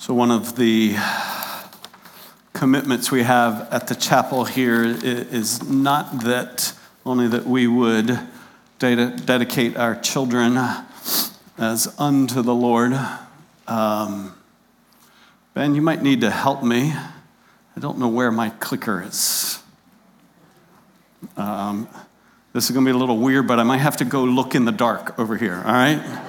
So, one of the commitments we have at the chapel here is not that only that we would dedicate our children as unto the Lord. Um, ben, you might need to help me. I don't know where my clicker is. Um, this is going to be a little weird, but I might have to go look in the dark over here, all right?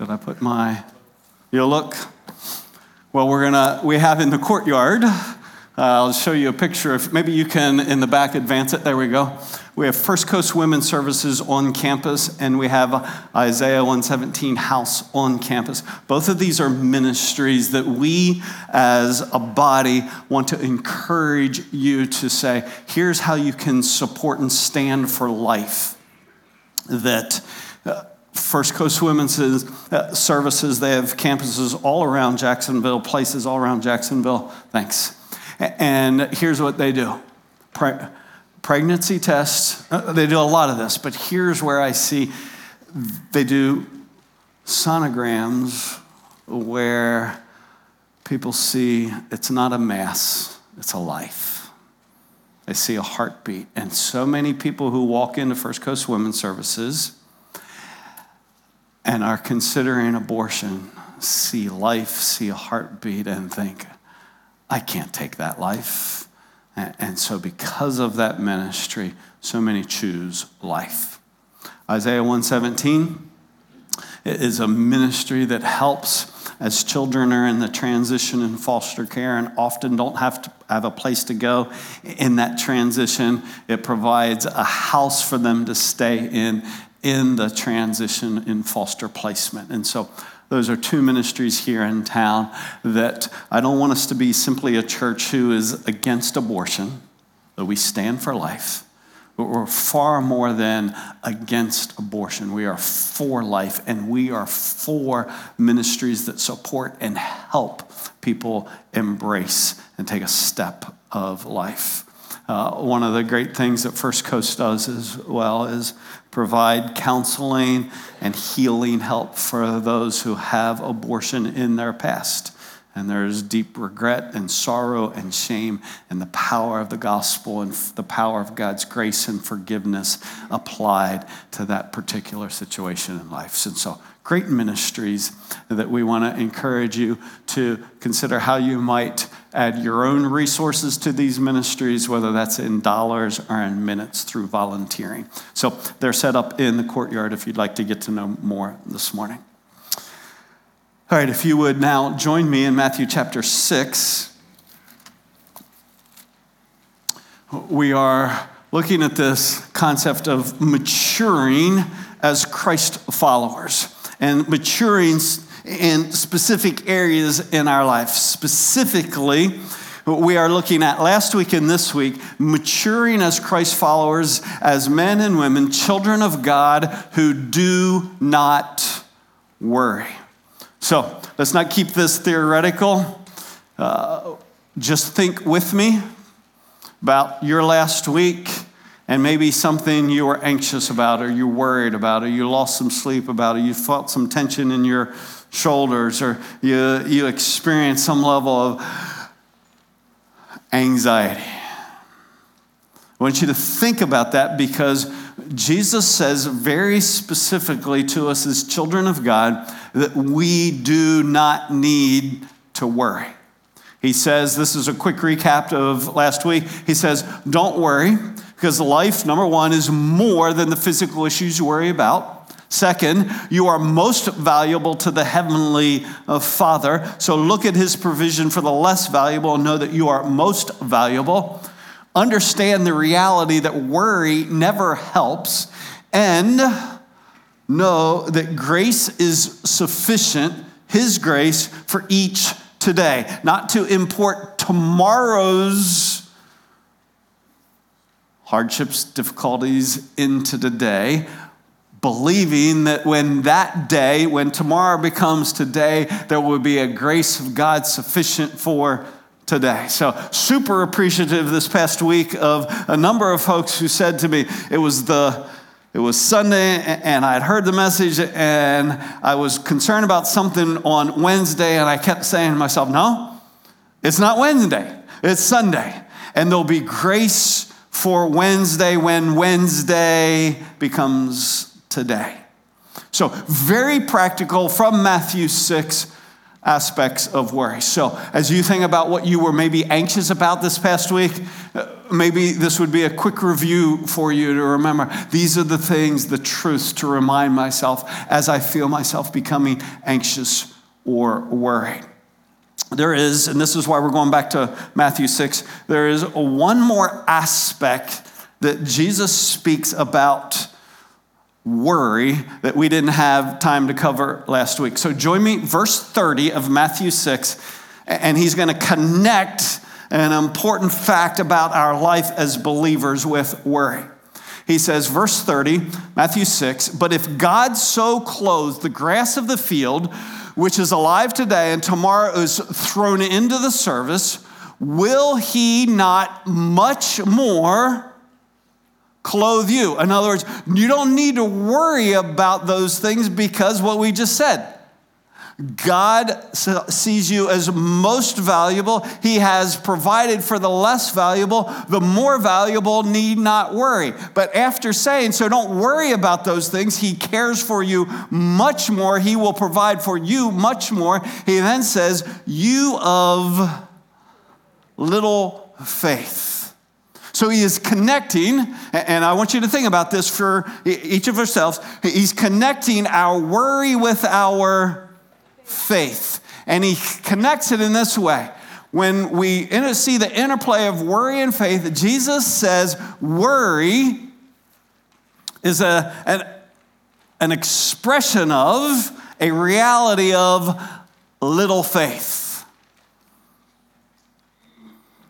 Did I put my. You'll look? Well, we're gonna, we have in the courtyard, uh, I'll show you a picture of, maybe you can in the back advance it. There we go. We have First Coast Women's Services on campus, and we have Isaiah 117 House on campus. Both of these are ministries that we as a body want to encourage you to say, here's how you can support and stand for life. That First Coast Women's Services, they have campuses all around Jacksonville, places all around Jacksonville. Thanks. And here's what they do Pre- pregnancy tests. Uh, they do a lot of this, but here's where I see they do sonograms where people see it's not a mass, it's a life. They see a heartbeat. And so many people who walk into First Coast Women's Services and are considering abortion see life, see a heartbeat, and think, I can't take that life. And so, because of that ministry, so many choose life. Isaiah 117 is a ministry that helps as children are in the transition in foster care and often don't have to have a place to go in that transition. It provides a house for them to stay in in the transition in foster placement. And so those are two ministries here in town that I don't want us to be simply a church who is against abortion, that we stand for life. But we're far more than against abortion. We are for life, and we are for ministries that support and help people embrace and take a step of life. Uh, one of the great things that First Coast does as well is provide counseling and healing help for those who have abortion in their past. And there's deep regret and sorrow and shame, and the power of the gospel and the power of God's grace and forgiveness applied to that particular situation in life. And so, great ministries that we want to encourage you to consider how you might add your own resources to these ministries, whether that's in dollars or in minutes through volunteering. So they're set up in the courtyard if you'd like to get to know more this morning. All right, if you would now join me in Matthew chapter 6. We are looking at this concept of maturing as Christ followers and maturing in specific areas in our life. Specifically, what we are looking at last week and this week maturing as Christ followers, as men and women, children of God who do not worry. So let's not keep this theoretical. Uh, just think with me about your last week and maybe something you were anxious about, or you worried about, or you lost some sleep about, or you felt some tension in your shoulders, or you, you experienced some level of anxiety. I want you to think about that because Jesus says very specifically to us as children of God that we do not need to worry. He says, this is a quick recap of last week. He says, Don't worry, because life, number one, is more than the physical issues you worry about. Second, you are most valuable to the heavenly uh, Father. So look at his provision for the less valuable and know that you are most valuable. Understand the reality that worry never helps. And know that grace is sufficient, his grace, for each today. Not to import tomorrow's hardships, difficulties into today, believing that when that day, when tomorrow becomes today, there will be a grace of God sufficient for today. So, super appreciative this past week of a number of folks who said to me, it was the it was Sunday and I had heard the message and I was concerned about something on Wednesday and I kept saying to myself, no, it's not Wednesday, it's Sunday. And there'll be grace for Wednesday when Wednesday becomes today. So, very practical from Matthew 6 aspects of worry. So, as you think about what you were maybe anxious about this past week, uh, maybe this would be a quick review for you to remember. These are the things, the truths to remind myself as I feel myself becoming anxious or worried. There is, and this is why we're going back to Matthew 6, there is one more aspect that Jesus speaks about worry that we didn't have time to cover last week. So join me, verse 30 of Matthew 6, and he's going to connect an important fact about our life as believers with worry. He says, verse 30, Matthew 6, but if God so clothes the grass of the field, which is alive today and tomorrow is thrown into the service, will he not much more? Clothe you. In other words, you don't need to worry about those things because what we just said. God sees you as most valuable. He has provided for the less valuable. The more valuable need not worry. But after saying, so don't worry about those things, He cares for you much more. He will provide for you much more. He then says, You of little faith. So he is connecting, and I want you to think about this for each of ourselves. He's connecting our worry with our faith. And he connects it in this way. When we see the interplay of worry and faith, Jesus says worry is a, an, an expression of a reality of little faith.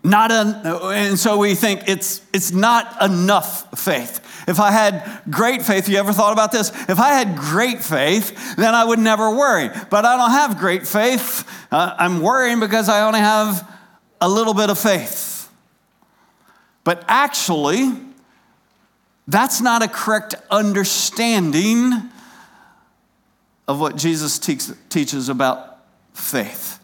Not and so we think it's, it's not enough faith. If I had great faith, you ever thought about this? If I had great faith, then I would never worry. But I don't have great faith. Uh, I'm worrying because I only have a little bit of faith. But actually, that's not a correct understanding of what Jesus teach, teaches about faith.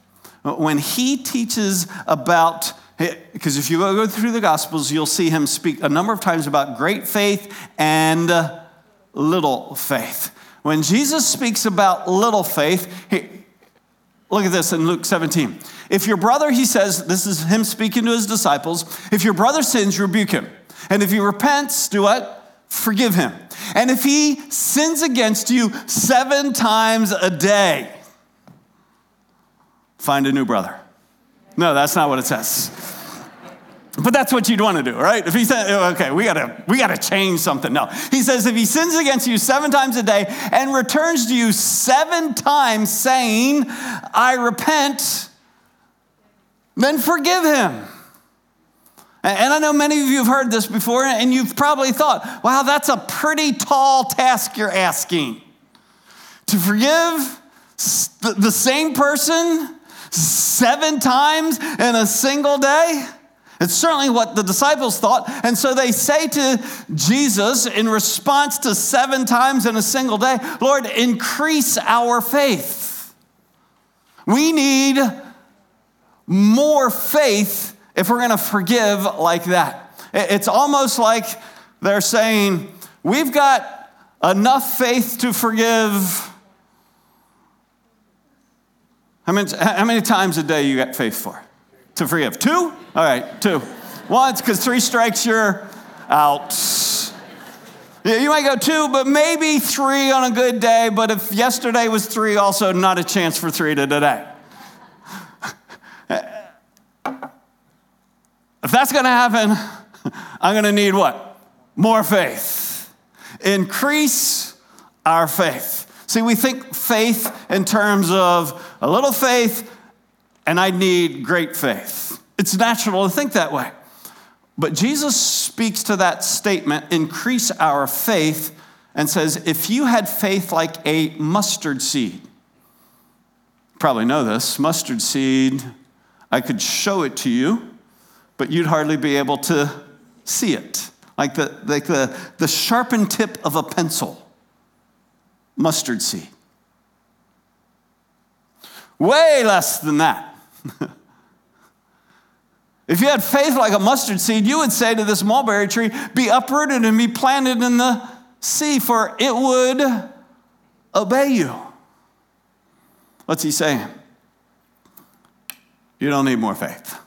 When he teaches about because if you go through the Gospels, you'll see him speak a number of times about great faith and uh, little faith. When Jesus speaks about little faith, he, look at this in Luke 17. If your brother, he says, this is him speaking to his disciples, if your brother sins, rebuke him. And if he repents, do what? Forgive him. And if he sins against you seven times a day, find a new brother. No, that's not what it says. But that's what you'd want to do, right? If he said, oh, okay, we gotta, we gotta change something. No. He says, if he sins against you seven times a day and returns to you seven times saying, I repent, then forgive him. And I know many of you have heard this before, and you've probably thought, wow, that's a pretty tall task you're asking. To forgive the same person seven times in a single day? It's certainly what the disciples thought. And so they say to Jesus in response to seven times in a single day, Lord, increase our faith. We need more faith if we're going to forgive like that. It's almost like they're saying, We've got enough faith to forgive how many, how many times a day you got faith for? To forgive? Two? All right, two. Once, because three strikes, you're out. Yeah, you might go two, but maybe three on a good day. But if yesterday was three, also not a chance for three to today. if that's going to happen, I'm going to need what? More faith. Increase our faith. See, we think faith in terms of a little faith and I need great faith. It's natural to think that way. But Jesus speaks to that statement, increase our faith, and says, if you had faith like a mustard seed, probably know this mustard seed, I could show it to you, but you'd hardly be able to see it. like the, like the, the sharpened tip of a pencil, mustard seed. Way less than that. if you had faith like a mustard seed, you would say to this mulberry tree, Be uprooted and be planted in the sea, for it would obey you. What's he saying? You don't need more faith.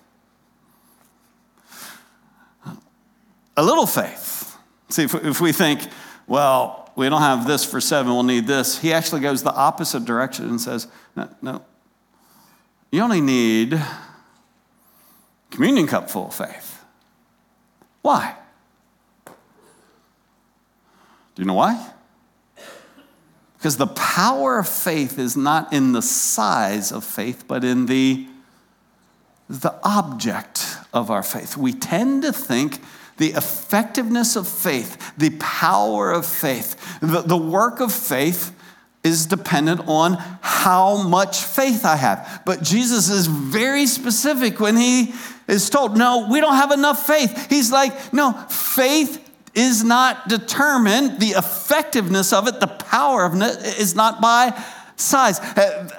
A little faith. See, if, we think, well, we don't have this for seven, we'll need this, he actually goes the opposite direction and says, no, no. You only need communion cup full of faith. Why? Do you know why? Because the power of faith is not in the size of faith, but in the, the object of our faith. We tend to think the effectiveness of faith, the power of faith, the, the work of faith is dependent on how much faith I have. But Jesus is very specific when he is told, No, we don't have enough faith. He's like, No, faith is not determined, the effectiveness of it, the power of it is not by size.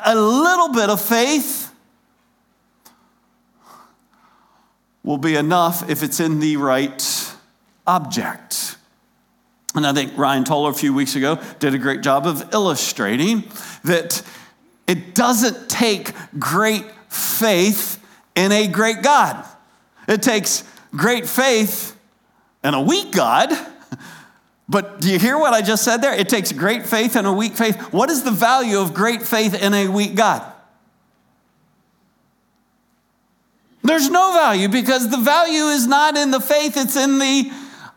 A little bit of faith will be enough if it's in the right object. And I think Ryan Toller a few weeks ago did a great job of illustrating that it doesn't take great faith in a great God. It takes great faith in a weak God. But do you hear what I just said there? It takes great faith and a weak faith. What is the value of great faith in a weak God? There's no value because the value is not in the faith, it's in the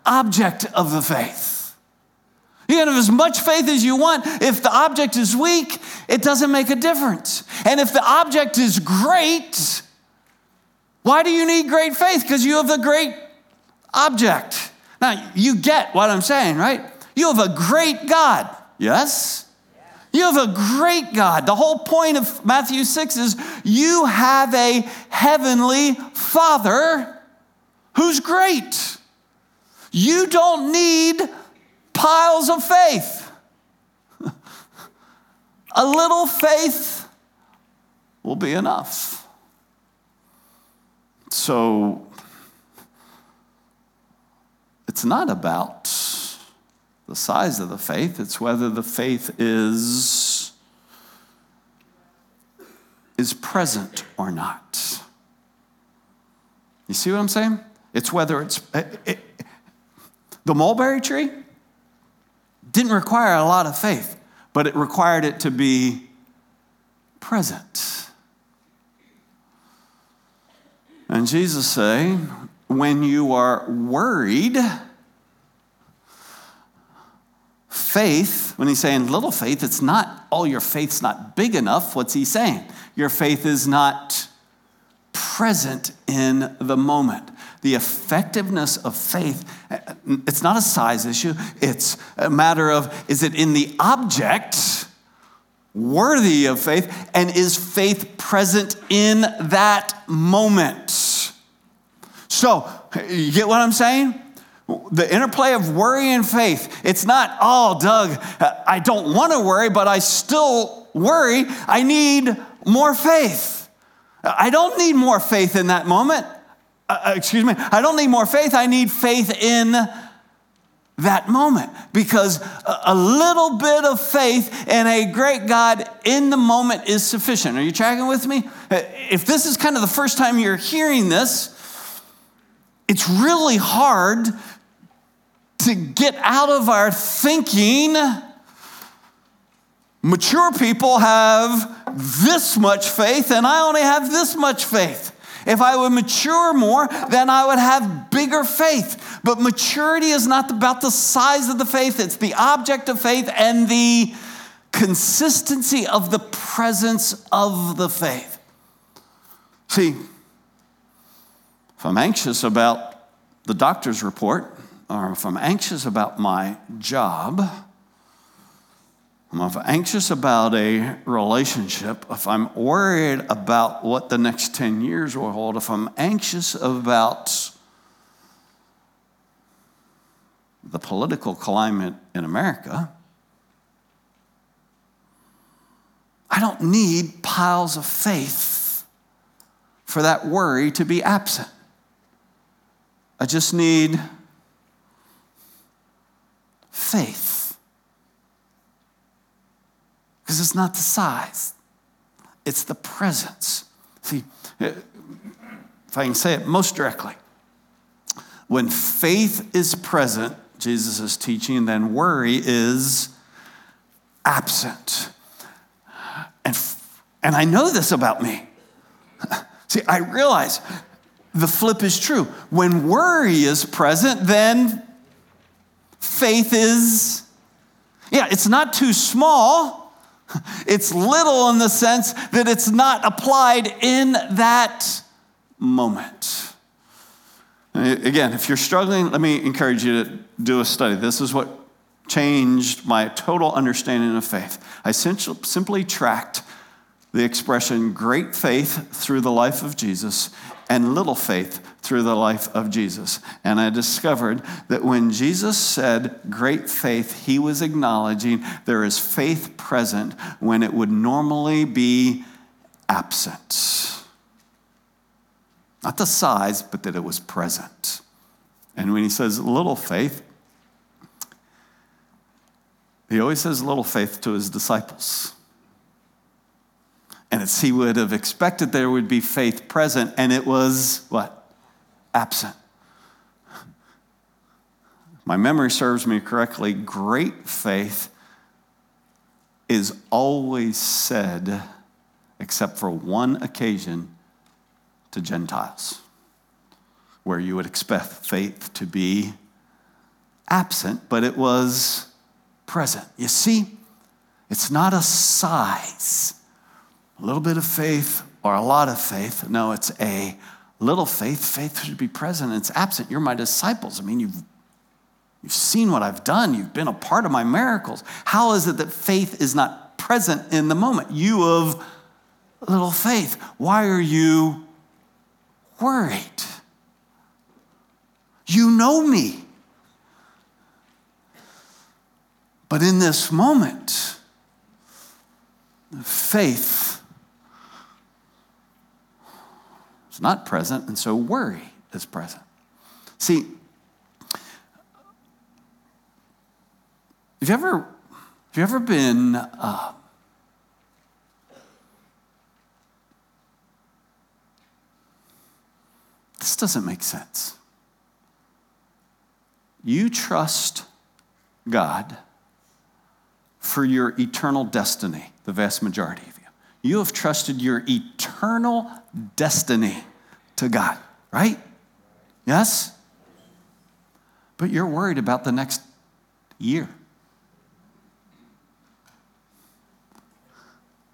object of the faith. You can have as much faith as you want. If the object is weak, it doesn't make a difference. And if the object is great, why do you need great faith? Because you have a great object. Now, you get what I'm saying, right? You have a great God, yes? You have a great God. The whole point of Matthew 6 is you have a heavenly Father who's great. You don't need piles of faith. a little faith will be enough. So, it's not about the size of the faith, it's whether the faith is, is present or not. You see what I'm saying? It's whether it's. It, it, the mulberry tree didn't require a lot of faith, but it required it to be present. And Jesus saying, when you are worried, faith, when he's saying little faith, it's not, oh, your faith's not big enough. What's he saying? Your faith is not present in the moment. The effectiveness of faith, it's not a size issue, it's a matter of is it in the object worthy of faith, and is faith present in that moment? So, you get what I'm saying? The interplay of worry and faith. It's not, oh, Doug, I don't want to worry, but I still worry. I need more faith. I don't need more faith in that moment. Uh, uh excuse me. I don't need more faith. I need faith in that moment because a little bit of faith in a great God in the moment is sufficient. Are you tracking with me? If this is kind of the first time you're hearing this, it's really hard to get out of our thinking. Mature people have this much faith, and I only have this much faith. If I would mature more, then I would have bigger faith. But maturity is not about the size of the faith, it's the object of faith and the consistency of the presence of the faith. See, if I'm anxious about the doctor's report, or if I'm anxious about my job, I'm anxious about a relationship, if I'm worried about what the next 10 years will hold, if I'm anxious about the political climate in America. I don't need piles of faith for that worry to be absent. I just need faith. Because it's not the size, it's the presence. See, if I can say it most directly, when faith is present, Jesus is teaching, then worry is absent. And, and I know this about me. See, I realize the flip is true. When worry is present, then faith is, yeah, it's not too small. It's little in the sense that it's not applied in that moment. Again, if you're struggling, let me encourage you to do a study. This is what changed my total understanding of faith. I simply tracked the expression great faith through the life of Jesus and little faith through the life of Jesus. And I discovered that when Jesus said great faith, he was acknowledging there is faith present when it would normally be absent. Not the size, but that it was present. And when he says little faith, he always says little faith to his disciples. And it's he would have expected there would be faith present, and it was what? Absent. My memory serves me correctly. Great faith is always said, except for one occasion, to Gentiles, where you would expect faith to be absent, but it was present. You see, it's not a size a little bit of faith or a lot of faith. No, it's a little faith. Faith should be present. It's absent. You're my disciples. I mean, you've, you've seen what I've done, you've been a part of my miracles. How is it that faith is not present in the moment? You of little faith. Why are you worried? You know me. But in this moment, faith is not present, and so worry is present. See, have you ever, have you ever been uh, this doesn't make sense. You trust God for your eternal destiny, the vast majority of you. You have trusted your eternal destiny to God, right? Yes? But you're worried about the next year.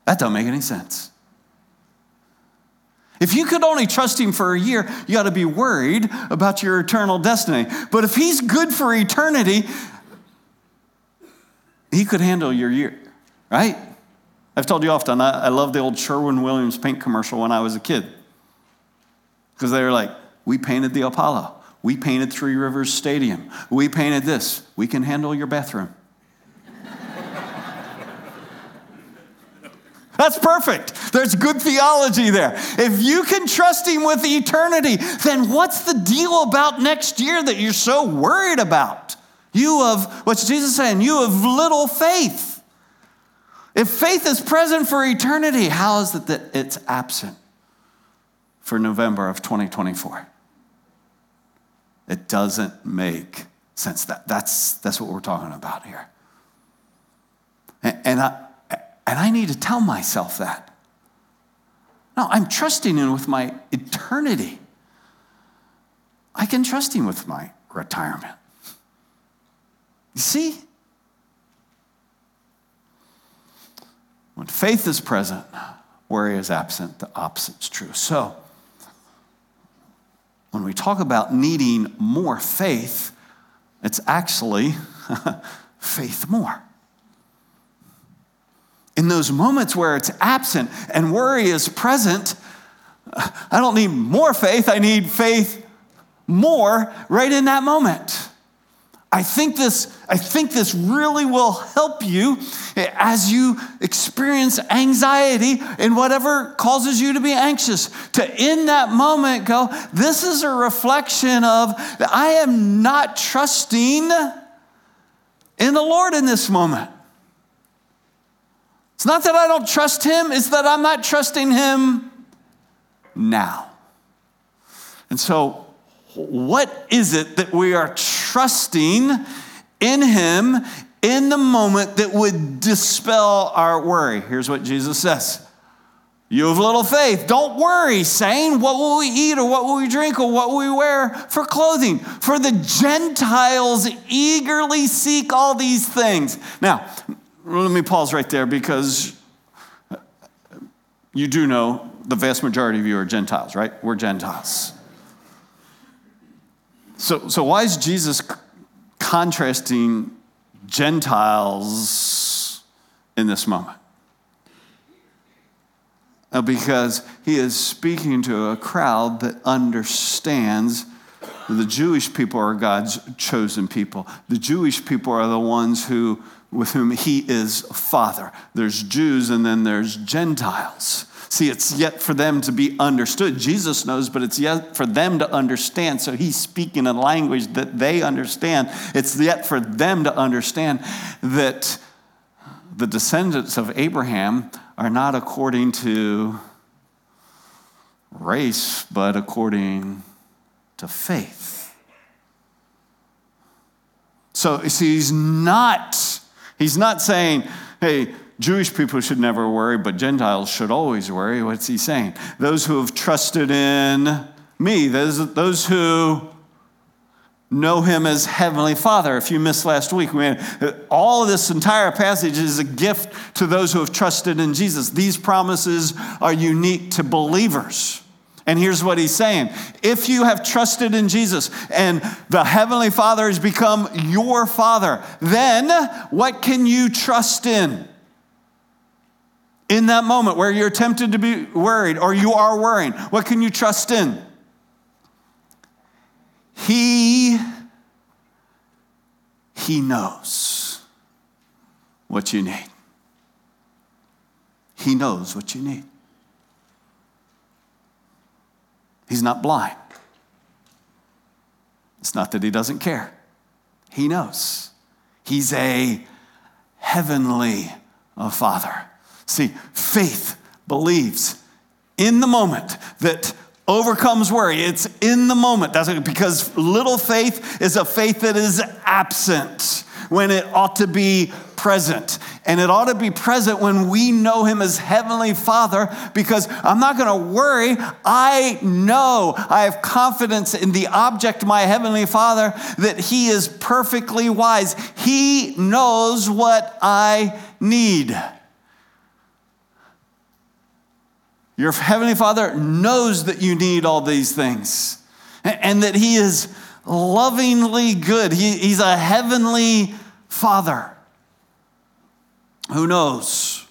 That don't make any sense. If you could only trust him for a year, you got to be worried about your eternal destiny. But if he's good for eternity, he could handle your year, right? I've told you often, I, I love the old Sherwin Williams paint commercial when I was a kid. Because they were like, we painted the Apollo. We painted Three Rivers Stadium. We painted this. We can handle your bathroom. That's perfect. There's good theology there. If you can trust Him with eternity, then what's the deal about next year that you're so worried about? You of, what's Jesus saying? You of little faith. If faith is present for eternity, how is it that it's absent for November of 2024? It doesn't make sense. That, that's, that's what we're talking about here. And, and, I, and I need to tell myself that. No, I'm trusting Him with my eternity. I can trust Him with my retirement. You see? When faith is present, worry is absent, the opposite is true. So, when we talk about needing more faith, it's actually faith more. In those moments where it's absent and worry is present, I don't need more faith, I need faith more right in that moment. I think this, I think this really will help you as you experience anxiety and whatever causes you to be anxious. To in that moment go, this is a reflection of I am not trusting in the Lord in this moment. It's not that I don't trust him, it's that I'm not trusting him now. And so what is it that we are trusting in Him in the moment that would dispel our worry? Here's what Jesus says. You have little faith. Don't worry, saying, What will we eat, or what will we drink, or what will we wear for clothing? For the Gentiles eagerly seek all these things. Now, let me pause right there because you do know the vast majority of you are Gentiles, right? We're Gentiles. So, so why is Jesus contrasting Gentiles in this moment? Uh, because he is speaking to a crowd that understands the Jewish people are God's chosen people. The Jewish people are the ones who, with whom he is father. There's Jews and then there's Gentiles. See, it's yet for them to be understood. Jesus knows, but it's yet for them to understand. So he's speaking a language that they understand. It's yet for them to understand that the descendants of Abraham are not according to race, but according to faith. So, see, he's not, he's not saying, hey, Jewish people should never worry, but Gentiles should always worry. What's he saying? Those who have trusted in me, those, those who know him as Heavenly Father. If you missed last week, we had, uh, all of this entire passage is a gift to those who have trusted in Jesus. These promises are unique to believers. And here's what he's saying if you have trusted in Jesus and the Heavenly Father has become your Father, then what can you trust in? In that moment where you're tempted to be worried or you are worrying? What can you trust in? He he knows what you need. He knows what you need. He's not blind. It's not that he doesn't care. He knows. He's a heavenly father. See, faith believes in the moment that overcomes worry. It's in the moment. That's because little faith is a faith that is absent when it ought to be present. And it ought to be present when we know Him as Heavenly Father because I'm not going to worry. I know, I have confidence in the object, my Heavenly Father, that He is perfectly wise. He knows what I need. Your Heavenly Father knows that you need all these things and that He is lovingly good. He, he's a heavenly Father who knows.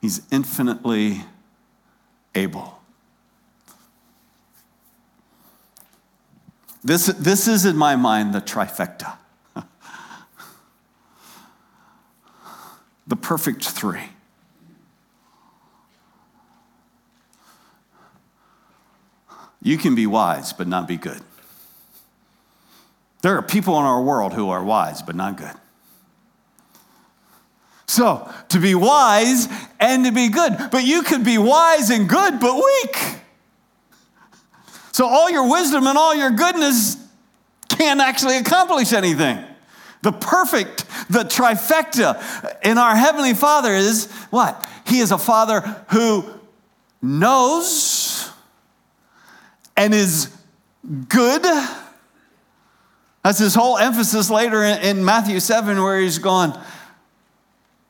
He's infinitely able. This, this is, in my mind, the trifecta. The perfect three. You can be wise, but not be good. There are people in our world who are wise, but not good. So, to be wise and to be good, but you could be wise and good, but weak. So, all your wisdom and all your goodness can't actually accomplish anything. The perfect, the trifecta in our Heavenly Father is what? He is a Father who knows and is good. That's his whole emphasis later in, Matthew 7, where he's going,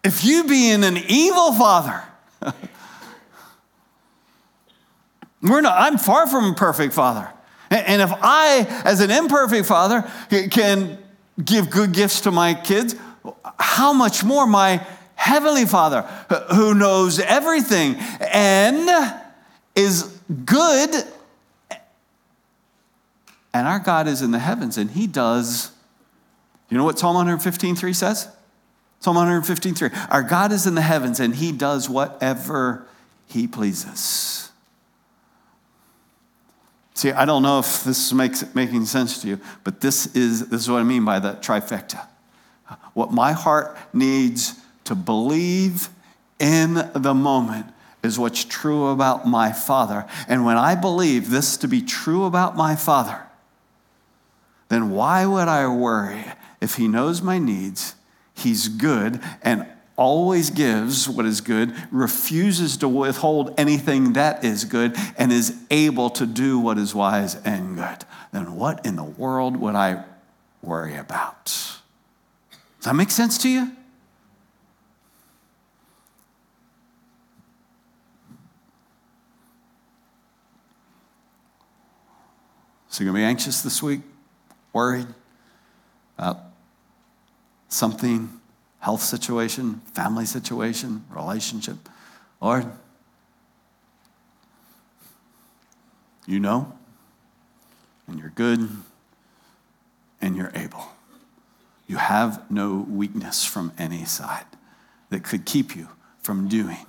If you being an evil father, we're not, I'm far from a perfect father. And if I, as an imperfect father, can give good gifts to my kids, how much more my Heavenly Father, who knows everything and is good. And our God is in the heavens, and He does. You know what Psalm 115.3 says? Psalm 115.3. Our God is in the heavens, and He does whatever He pleases. See, I don't know if this makes making sense to you, but this is, this is what I mean by the trifecta. What my heart needs to believe in the moment is what's true about my Father. And when I believe this to be true about my Father, then why would I worry if He knows my needs, He's good, and always gives what is good, refuses to withhold anything that is good, and is able to do what is wise and good? Then what in the world would I worry about? Does that make sense to you? So, you're going to be anxious this week, worried about something, health situation, family situation, relationship. Lord, you know, and you're good, and you're able. You have no weakness from any side that could keep you from doing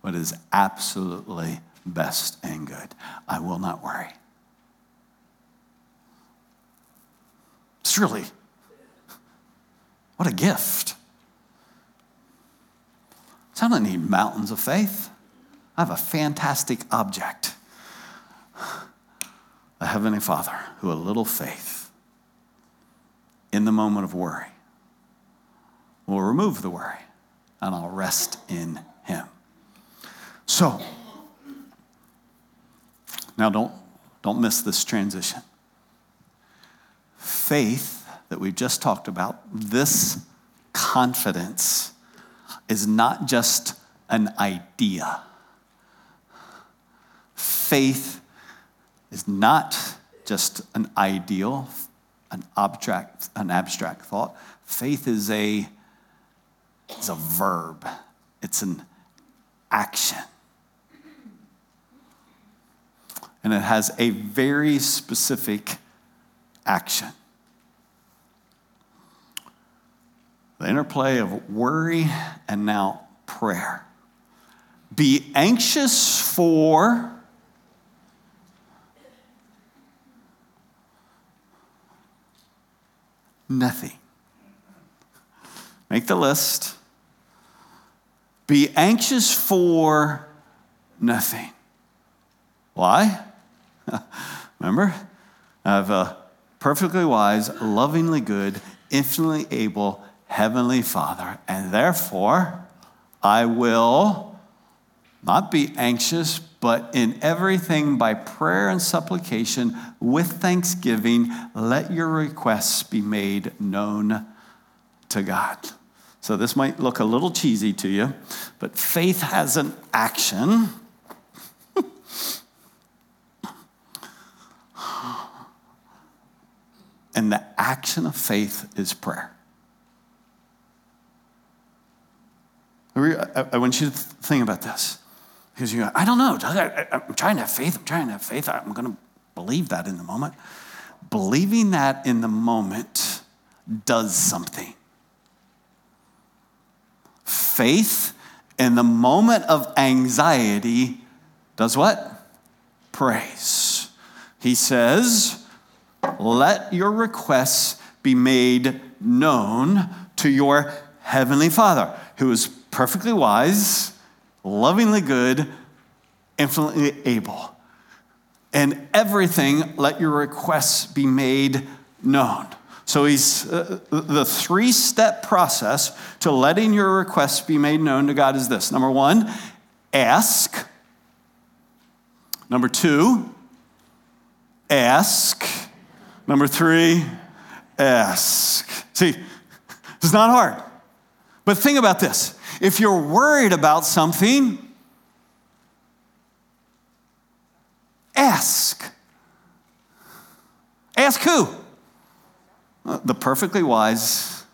what is absolutely best and good. I will not worry. It's really, what a gift. So I don't need mountains of faith. I have a fantastic object a Heavenly Father who a little faith in the moment of worry will remove the worry and I'll rest in Him. So, now don't, don't miss this transition faith that we've just talked about, this confidence, is not just an idea. Faith is not just an ideal, an abstract, an abstract thought. Faith is a, is a verb, it's an action. And it has a very specific action. The interplay of worry and now prayer. Be anxious for nothing. Make the list. Be anxious for nothing. Why? Remember? I have a perfectly wise, lovingly good, infinitely able Heavenly Father. And therefore, I will not be anxious, but in everything by prayer and supplication with thanksgiving, let your requests be made known to God. So this might look a little cheesy to you, but faith has an action And the action of faith is prayer. I want you to think about this. Because you I don't know. I'm trying to have faith. I'm trying to have faith. I'm going to believe that in the moment. Believing that in the moment does something. Faith in the moment of anxiety does what? Prays. He says, let your requests be made known to your heavenly Father, who is perfectly wise, lovingly good, infinitely able. And everything, let your requests be made known. So he's uh, the three step process to letting your requests be made known to God is this. Number 1, ask. Number 2, ask. Number three, ask. See, it's not hard. But think about this. If you're worried about something, ask. Ask who? Uh, the perfectly wise,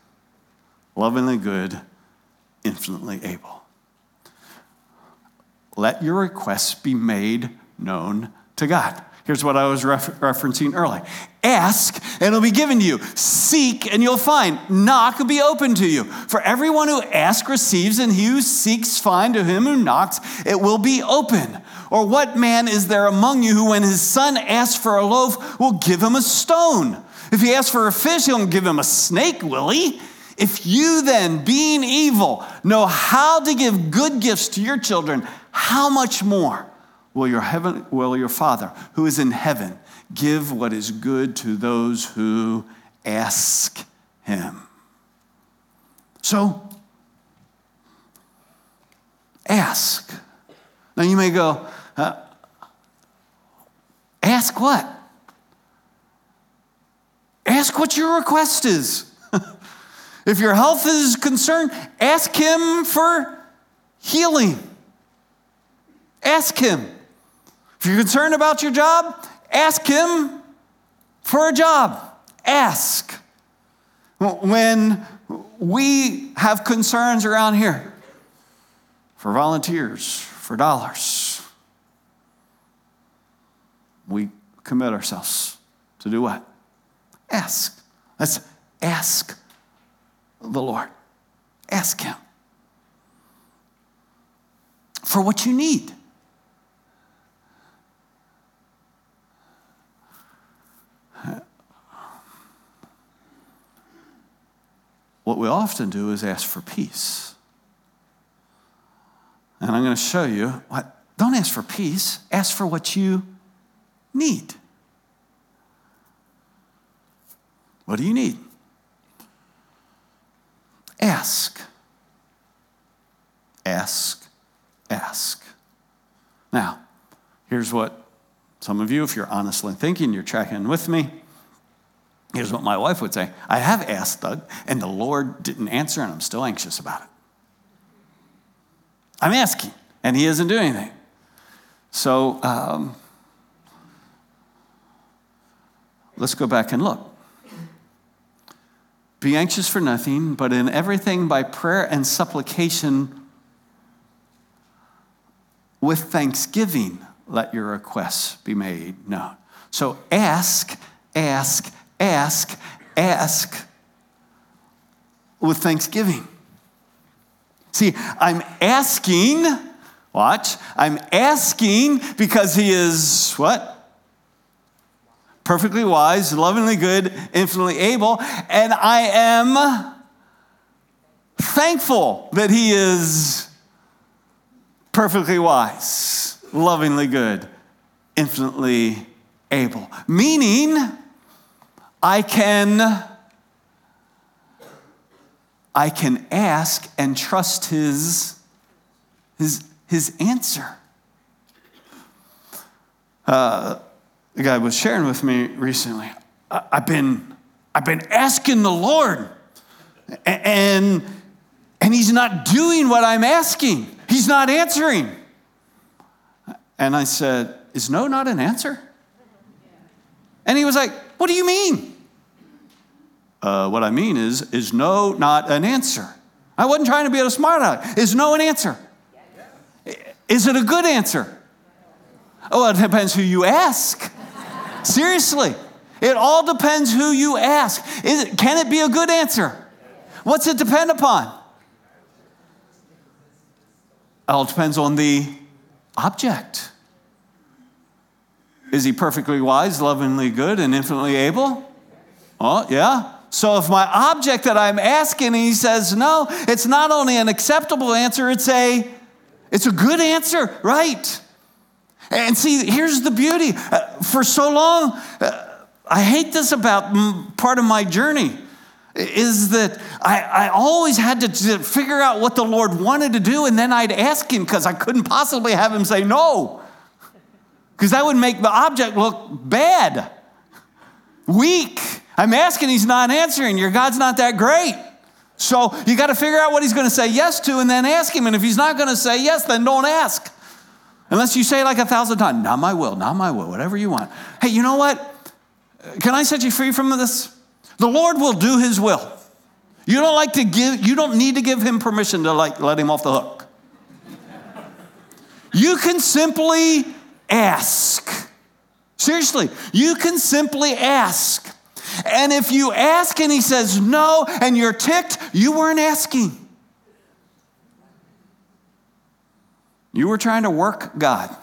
lovingly good, infinitely able. Let your requests be made known to God. Here's what I was refer- referencing earlier Ask, and it'll be given to you. Seek, and you'll find. Knock, will be open to you. For everyone who asks receives, and he who seeks finds. To him who knocks, it will be open. Or what man is there among you who, when his son asks for a loaf, will give him a stone? If he asks for a fish, he'll give him a snake, will he? If you then, being evil, know how to give good gifts to your children, how much more? Will your, heaven, will your Father who is in heaven give what is good to those who ask him. So, ask. Now you may go, uh, ask what? Ask what your request is. if your health is concerned, ask him for healing. Ask him. If you're concerned about your job, ask Him for a job. Ask. When we have concerns around here for volunteers, for dollars, we commit ourselves to do what? Ask. Let's ask the Lord. Ask Him for what you need. What we often do is ask for peace. And I'm going to show you what, don't ask for peace, ask for what you need. What do you need? Ask. Ask. Ask. Now, here's what some of you, if you're honestly thinking, you're tracking with me. Here's what my wife would say I have asked Doug, and the Lord didn't answer, and I'm still anxious about it. I'm asking, and He isn't doing anything. So um, let's go back and look. Be anxious for nothing, but in everything by prayer and supplication with thanksgiving, let your requests be made known. So ask, ask, ask, ask with thanksgiving. See, I'm asking, watch, I'm asking because he is what? Perfectly wise, lovingly good, infinitely able, and I am thankful that he is perfectly wise, lovingly good, infinitely able. Meaning, I can I can ask and trust his his his answer. Uh, the guy was sharing with me recently. I, I've been I've been asking the Lord, and and he's not doing what I'm asking. He's not answering. And I said, Is no not an answer? And he was like, What do you mean? Uh, what I mean is, is no not an answer? I wasn't trying to be a smart aleck. Is no an answer? Is it a good answer? Oh, it depends who you ask. Seriously. It all depends who you ask. It, can it be a good answer? What's it depend upon? It all depends on the object. Is he perfectly wise, lovingly good, and infinitely able? Oh, yeah. So if my object that I'm asking, he says no, it's not only an acceptable answer, it's a it's a good answer, right? And see, here's the beauty. Uh, for so long, uh, I hate this about part of my journey is that I, I always had to, to figure out what the Lord wanted to do, and then I'd ask Him because I couldn't possibly have Him say no, because that would make the object look bad, weak. I'm asking, he's not answering. Your God's not that great. So you got to figure out what he's going to say yes to and then ask him. And if he's not going to say yes, then don't ask. Unless you say like a thousand times, not my will, not my will, whatever you want. Hey, you know what? Can I set you free from this? The Lord will do his will. You don't like to give, you don't need to give him permission to like let him off the hook. You can simply ask. Seriously, you can simply ask. And if you ask and he says no and you're ticked, you weren't asking. You were trying to work God.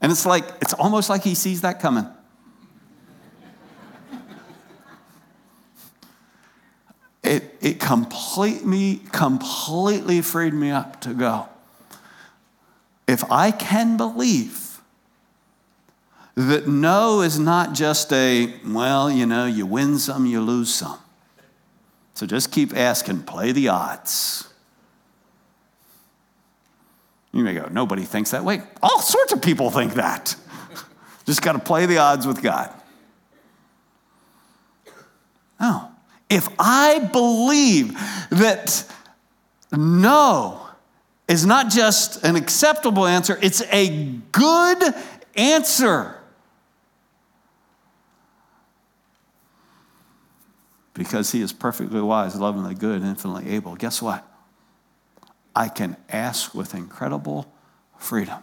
And it's like, it's almost like he sees that coming. It, it completely, completely freed me up to go. If I can believe that no is not just a, well, you know, you win some, you lose some. So just keep asking, play the odds. You may go, nobody thinks that way. All sorts of people think that. Just got to play the odds with God. No. If I believe that no is not just an acceptable answer, it's a good answer. Because he is perfectly wise, lovingly good, infinitely able. Guess what? I can ask with incredible freedom.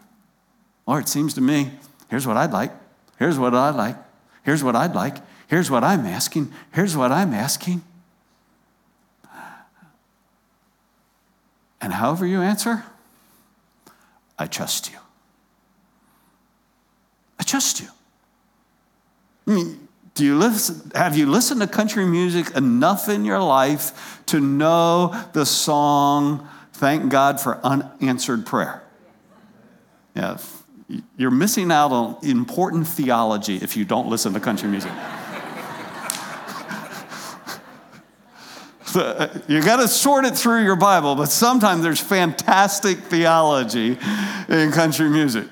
Lord, it seems to me, here's what I'd like. Here's what I'd like. Here's what I'd like. Here's what I'm asking. Here's what I'm asking. And however you answer, I trust you. I trust you. Do you listen, have you listened to country music enough in your life to know the song Thank God for Unanswered Prayer? Yeah, you're missing out on important theology if you don't listen to country music. you got to sort it through your Bible, but sometimes there's fantastic theology in country music.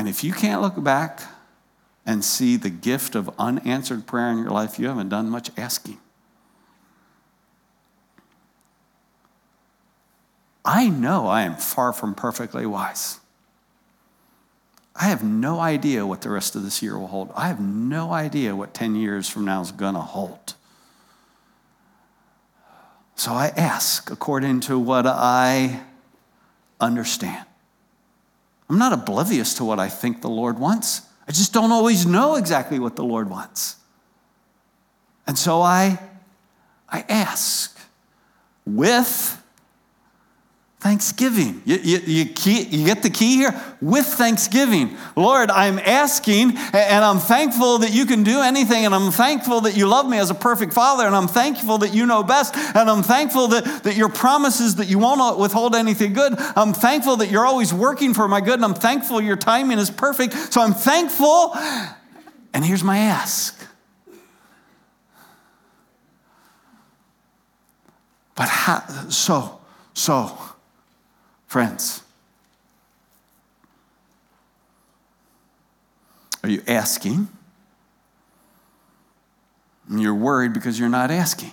And if you can't look back and see the gift of unanswered prayer in your life, you haven't done much asking. I know I am far from perfectly wise. I have no idea what the rest of this year will hold. I have no idea what 10 years from now is going to hold. So I ask according to what I understand. I'm not oblivious to what I think the Lord wants. I just don't always know exactly what the Lord wants. And so I, I ask with Thanksgiving. You, you, you, key, you, get the key here? With thanksgiving. Lord, I'm asking and I'm thankful that you can do anything, and I'm thankful that you love me as a perfect father, and I'm thankful that you know best, and I'm thankful that, that your promises that you won't withhold anything good. I'm thankful that you're always working for my good, and I'm thankful your timing is perfect. So I'm thankful. And here's my ask. But how, so, so, Friends, are you asking? And you're worried because you're not asking.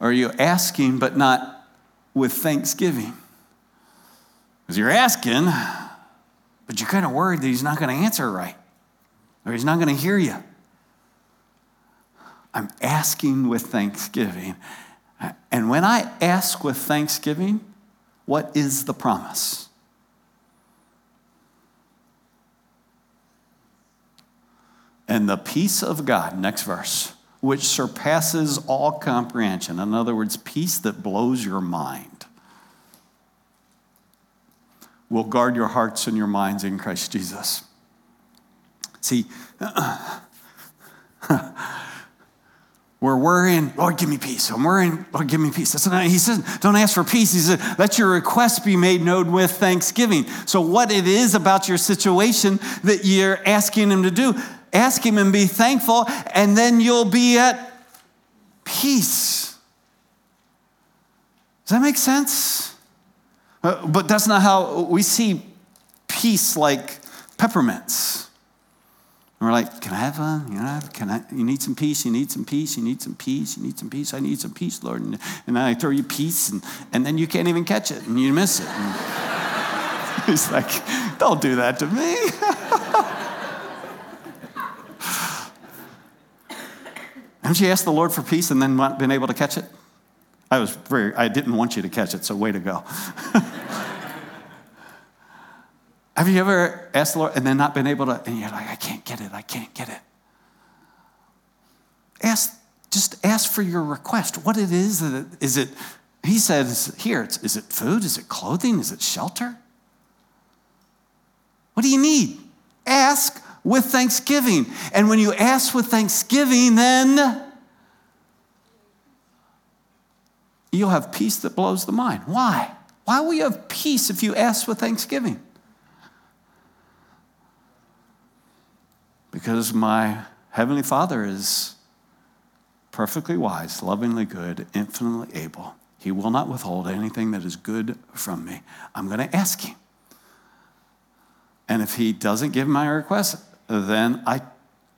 Are you asking but not with thanksgiving? Because you're asking, but you're kind of worried that he's not going to answer right or he's not going to hear you. I'm asking with thanksgiving. And when I ask with thanksgiving, what is the promise? And the peace of God, next verse, which surpasses all comprehension. In other words, peace that blows your mind, will guard your hearts and your minds in Christ Jesus. See, We're worrying, Lord, give me peace. I'm worrying, Lord, give me peace. That's not, he says, don't ask for peace. He said, let your request be made known with thanksgiving. So, what it is about your situation that you're asking him to do, ask him and be thankful, and then you'll be at peace. Does that make sense? Uh, but that's not how we see peace like peppermints. And we're like, can I have one? You know, can I? You need some peace. You need some peace. You need some peace. You need some peace. I need some peace, Lord. And, and then I throw you peace, and, and then you can't even catch it, and you miss it. And he's like, don't do that to me. Haven't you asked the Lord for peace and then not been able to catch it? I was very, I didn't want you to catch it, so way to go. Have you ever asked the Lord and then not been able to, and you're like, I can't get it, I can't get it? Ask, just ask for your request. What it is, is it, he says, here, is it food? Is it clothing? Is it shelter? What do you need? Ask with thanksgiving. And when you ask with thanksgiving, then you'll have peace that blows the mind. Why? Why will you have peace if you ask with thanksgiving? Because my Heavenly Father is perfectly wise, lovingly good, infinitely able. He will not withhold anything that is good from me. I'm going to ask Him. And if He doesn't give my request, then I,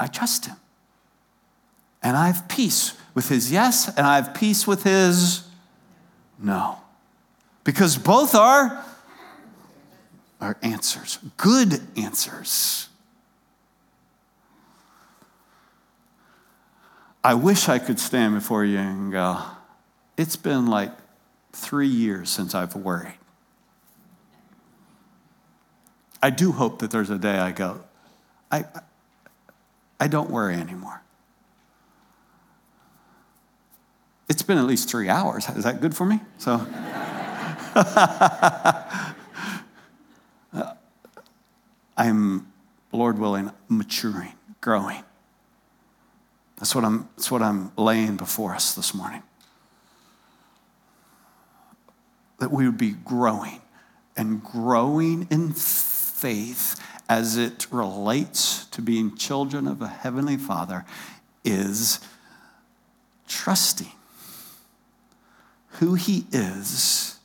I trust Him. And I have peace with His yes, and I have peace with His no. Because both are, are answers, good answers. I wish I could stand before you and go, it's been like three years since I've worried. I do hope that there's a day I go, I, I don't worry anymore. It's been at least three hours. Is that good for me? So. Uh, I'm, Lord willing, maturing, growing. That's what I'm, that's what I'm laying before us this morning. That we would be growing and growing in faith as it relates to being children of a heavenly Father is trusting who He is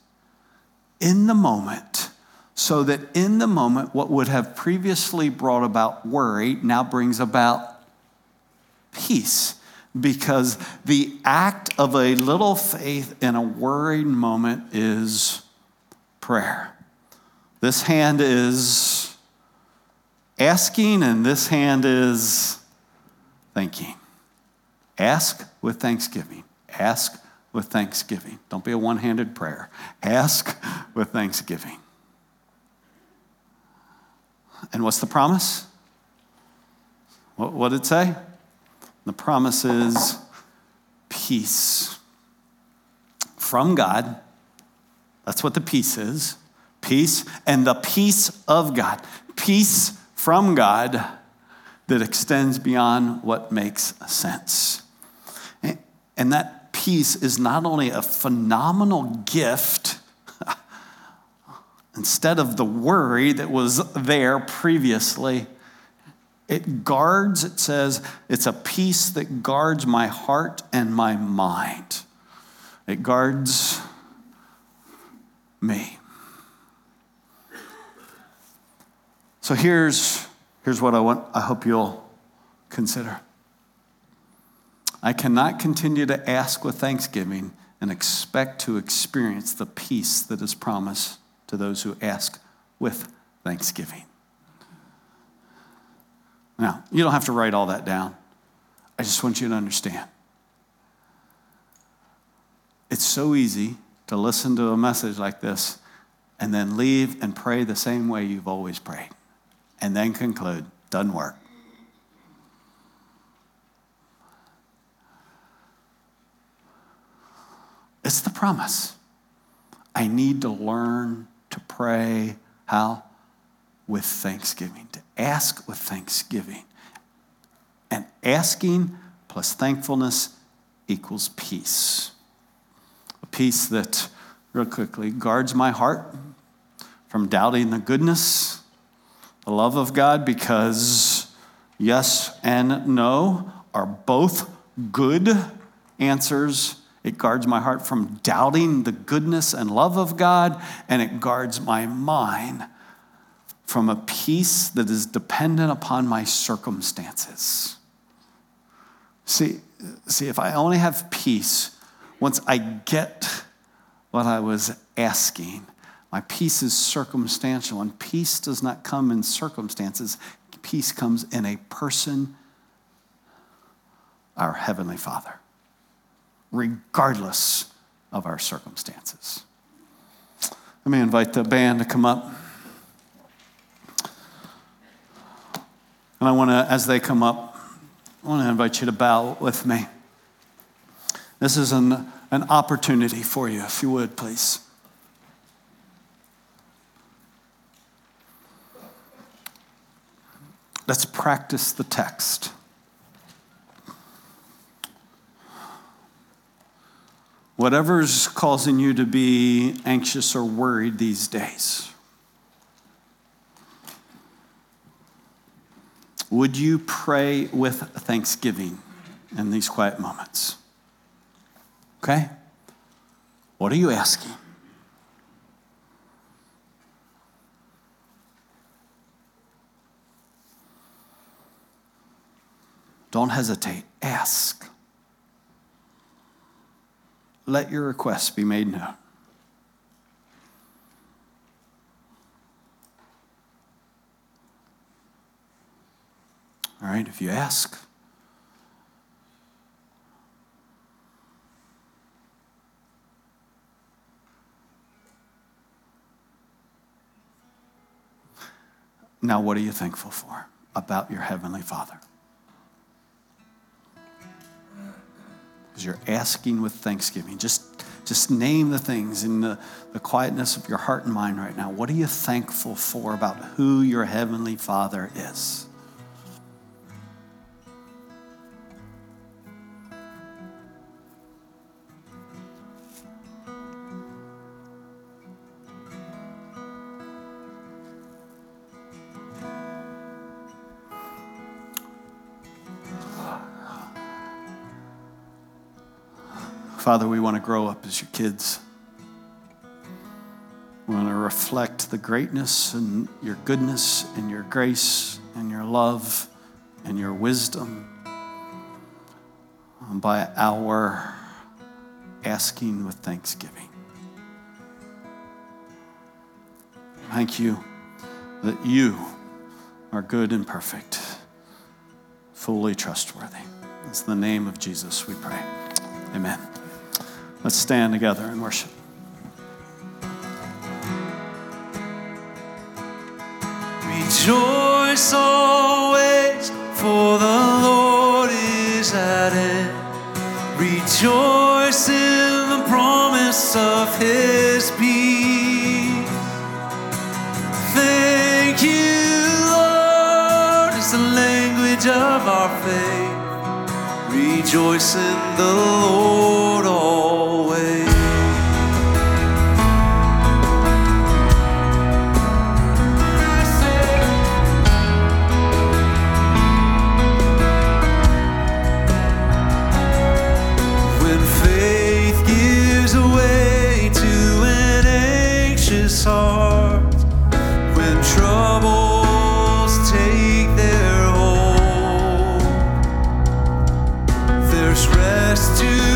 in the moment, so that in the moment, what would have previously brought about worry now brings about peace. Because the act of a little faith in a worried moment is prayer. This hand is asking, and this hand is thinking. Ask with thanksgiving. Ask with thanksgiving. Don't be a one handed prayer. Ask with thanksgiving. And what's the promise? What did it say? The promise is peace from God. That's what the peace is. Peace and the peace of God. Peace from God that extends beyond what makes sense. And that peace is not only a phenomenal gift, instead of the worry that was there previously, it guards, it says, it's a peace that guards my heart and my mind. It guards me. So here's, here's what I want, I hope you'll consider. I cannot continue to ask with thanksgiving and expect to experience the peace that is promised to those who ask with thanksgiving. Now, you don't have to write all that down. I just want you to understand. It's so easy to listen to a message like this and then leave and pray the same way you've always prayed and then conclude, doesn't work. It's the promise. I need to learn to pray how? With thanksgiving, to ask with thanksgiving. And asking plus thankfulness equals peace. A peace that, real quickly, guards my heart from doubting the goodness, the love of God, because yes and no are both good answers it guards my heart from doubting the goodness and love of God, and it guards my mind from a peace that is dependent upon my circumstances. See, see, if I only have peace once I get what I was asking, my peace is circumstantial, and peace does not come in circumstances. Peace comes in a person, our Heavenly Father regardless of our circumstances. Let me invite the band to come up. And I want to, as they come up, I want to invite you to bow with me. This is an, an opportunity for you, if you would, please. Let's practice the text. Whatever's causing you to be anxious or worried these days, would you pray with thanksgiving in these quiet moments? Okay? What are you asking? Don't hesitate. Ask. Let your requests be made known. All right, if you ask, Now, what are you thankful for about your Heavenly Father? Because you're asking with thanksgiving. Just, just name the things in the, the quietness of your heart and mind right now. What are you thankful for about who your Heavenly Father is? Father, we want to grow up as your kids. We want to reflect the greatness and your goodness and your grace and your love and your wisdom by our asking with thanksgiving. Thank you that you are good and perfect, fully trustworthy. It's the name of Jesus we pray. Amen. Let's stand together and worship. Rejoice always, for the Lord is at hand. Rejoice in the promise of his peace. Thank you, Lord, is the language of our faith. Rejoice in the Lord always. There's rest to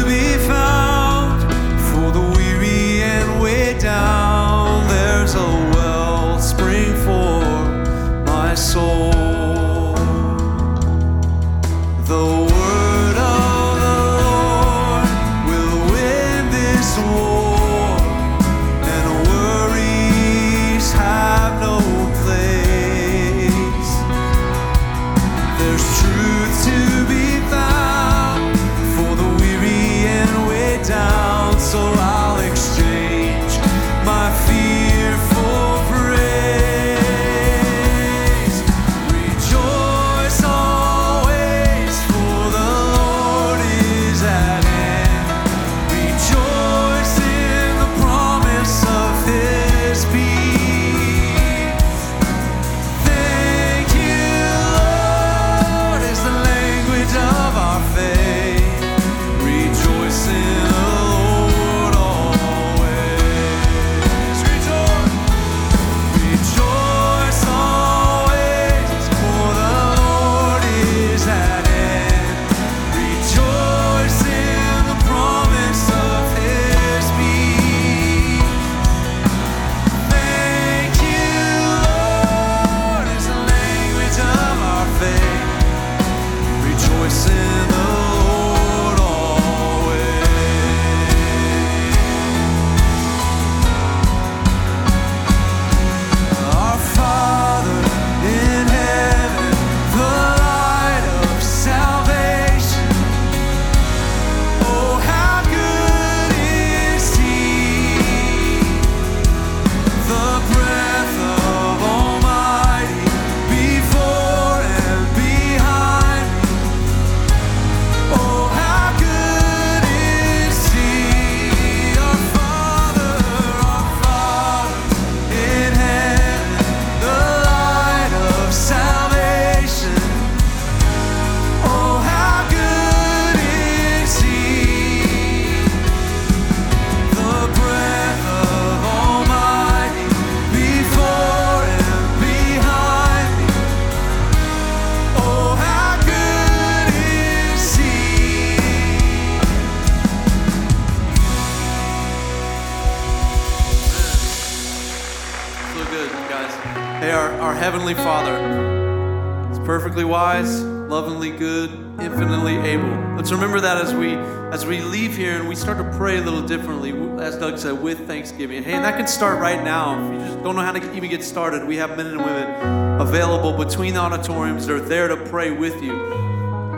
with thanksgiving. Hey, and that can start right now. If you just don't know how to even get started, we have men and women available between the auditoriums. They're there to pray with you.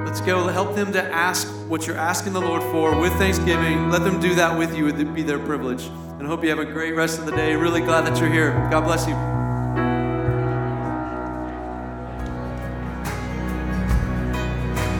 Let's go help them to ask what you're asking the Lord for with thanksgiving. Let them do that with you. It'd be their privilege. And I hope you have a great rest of the day. Really glad that you're here. God bless you.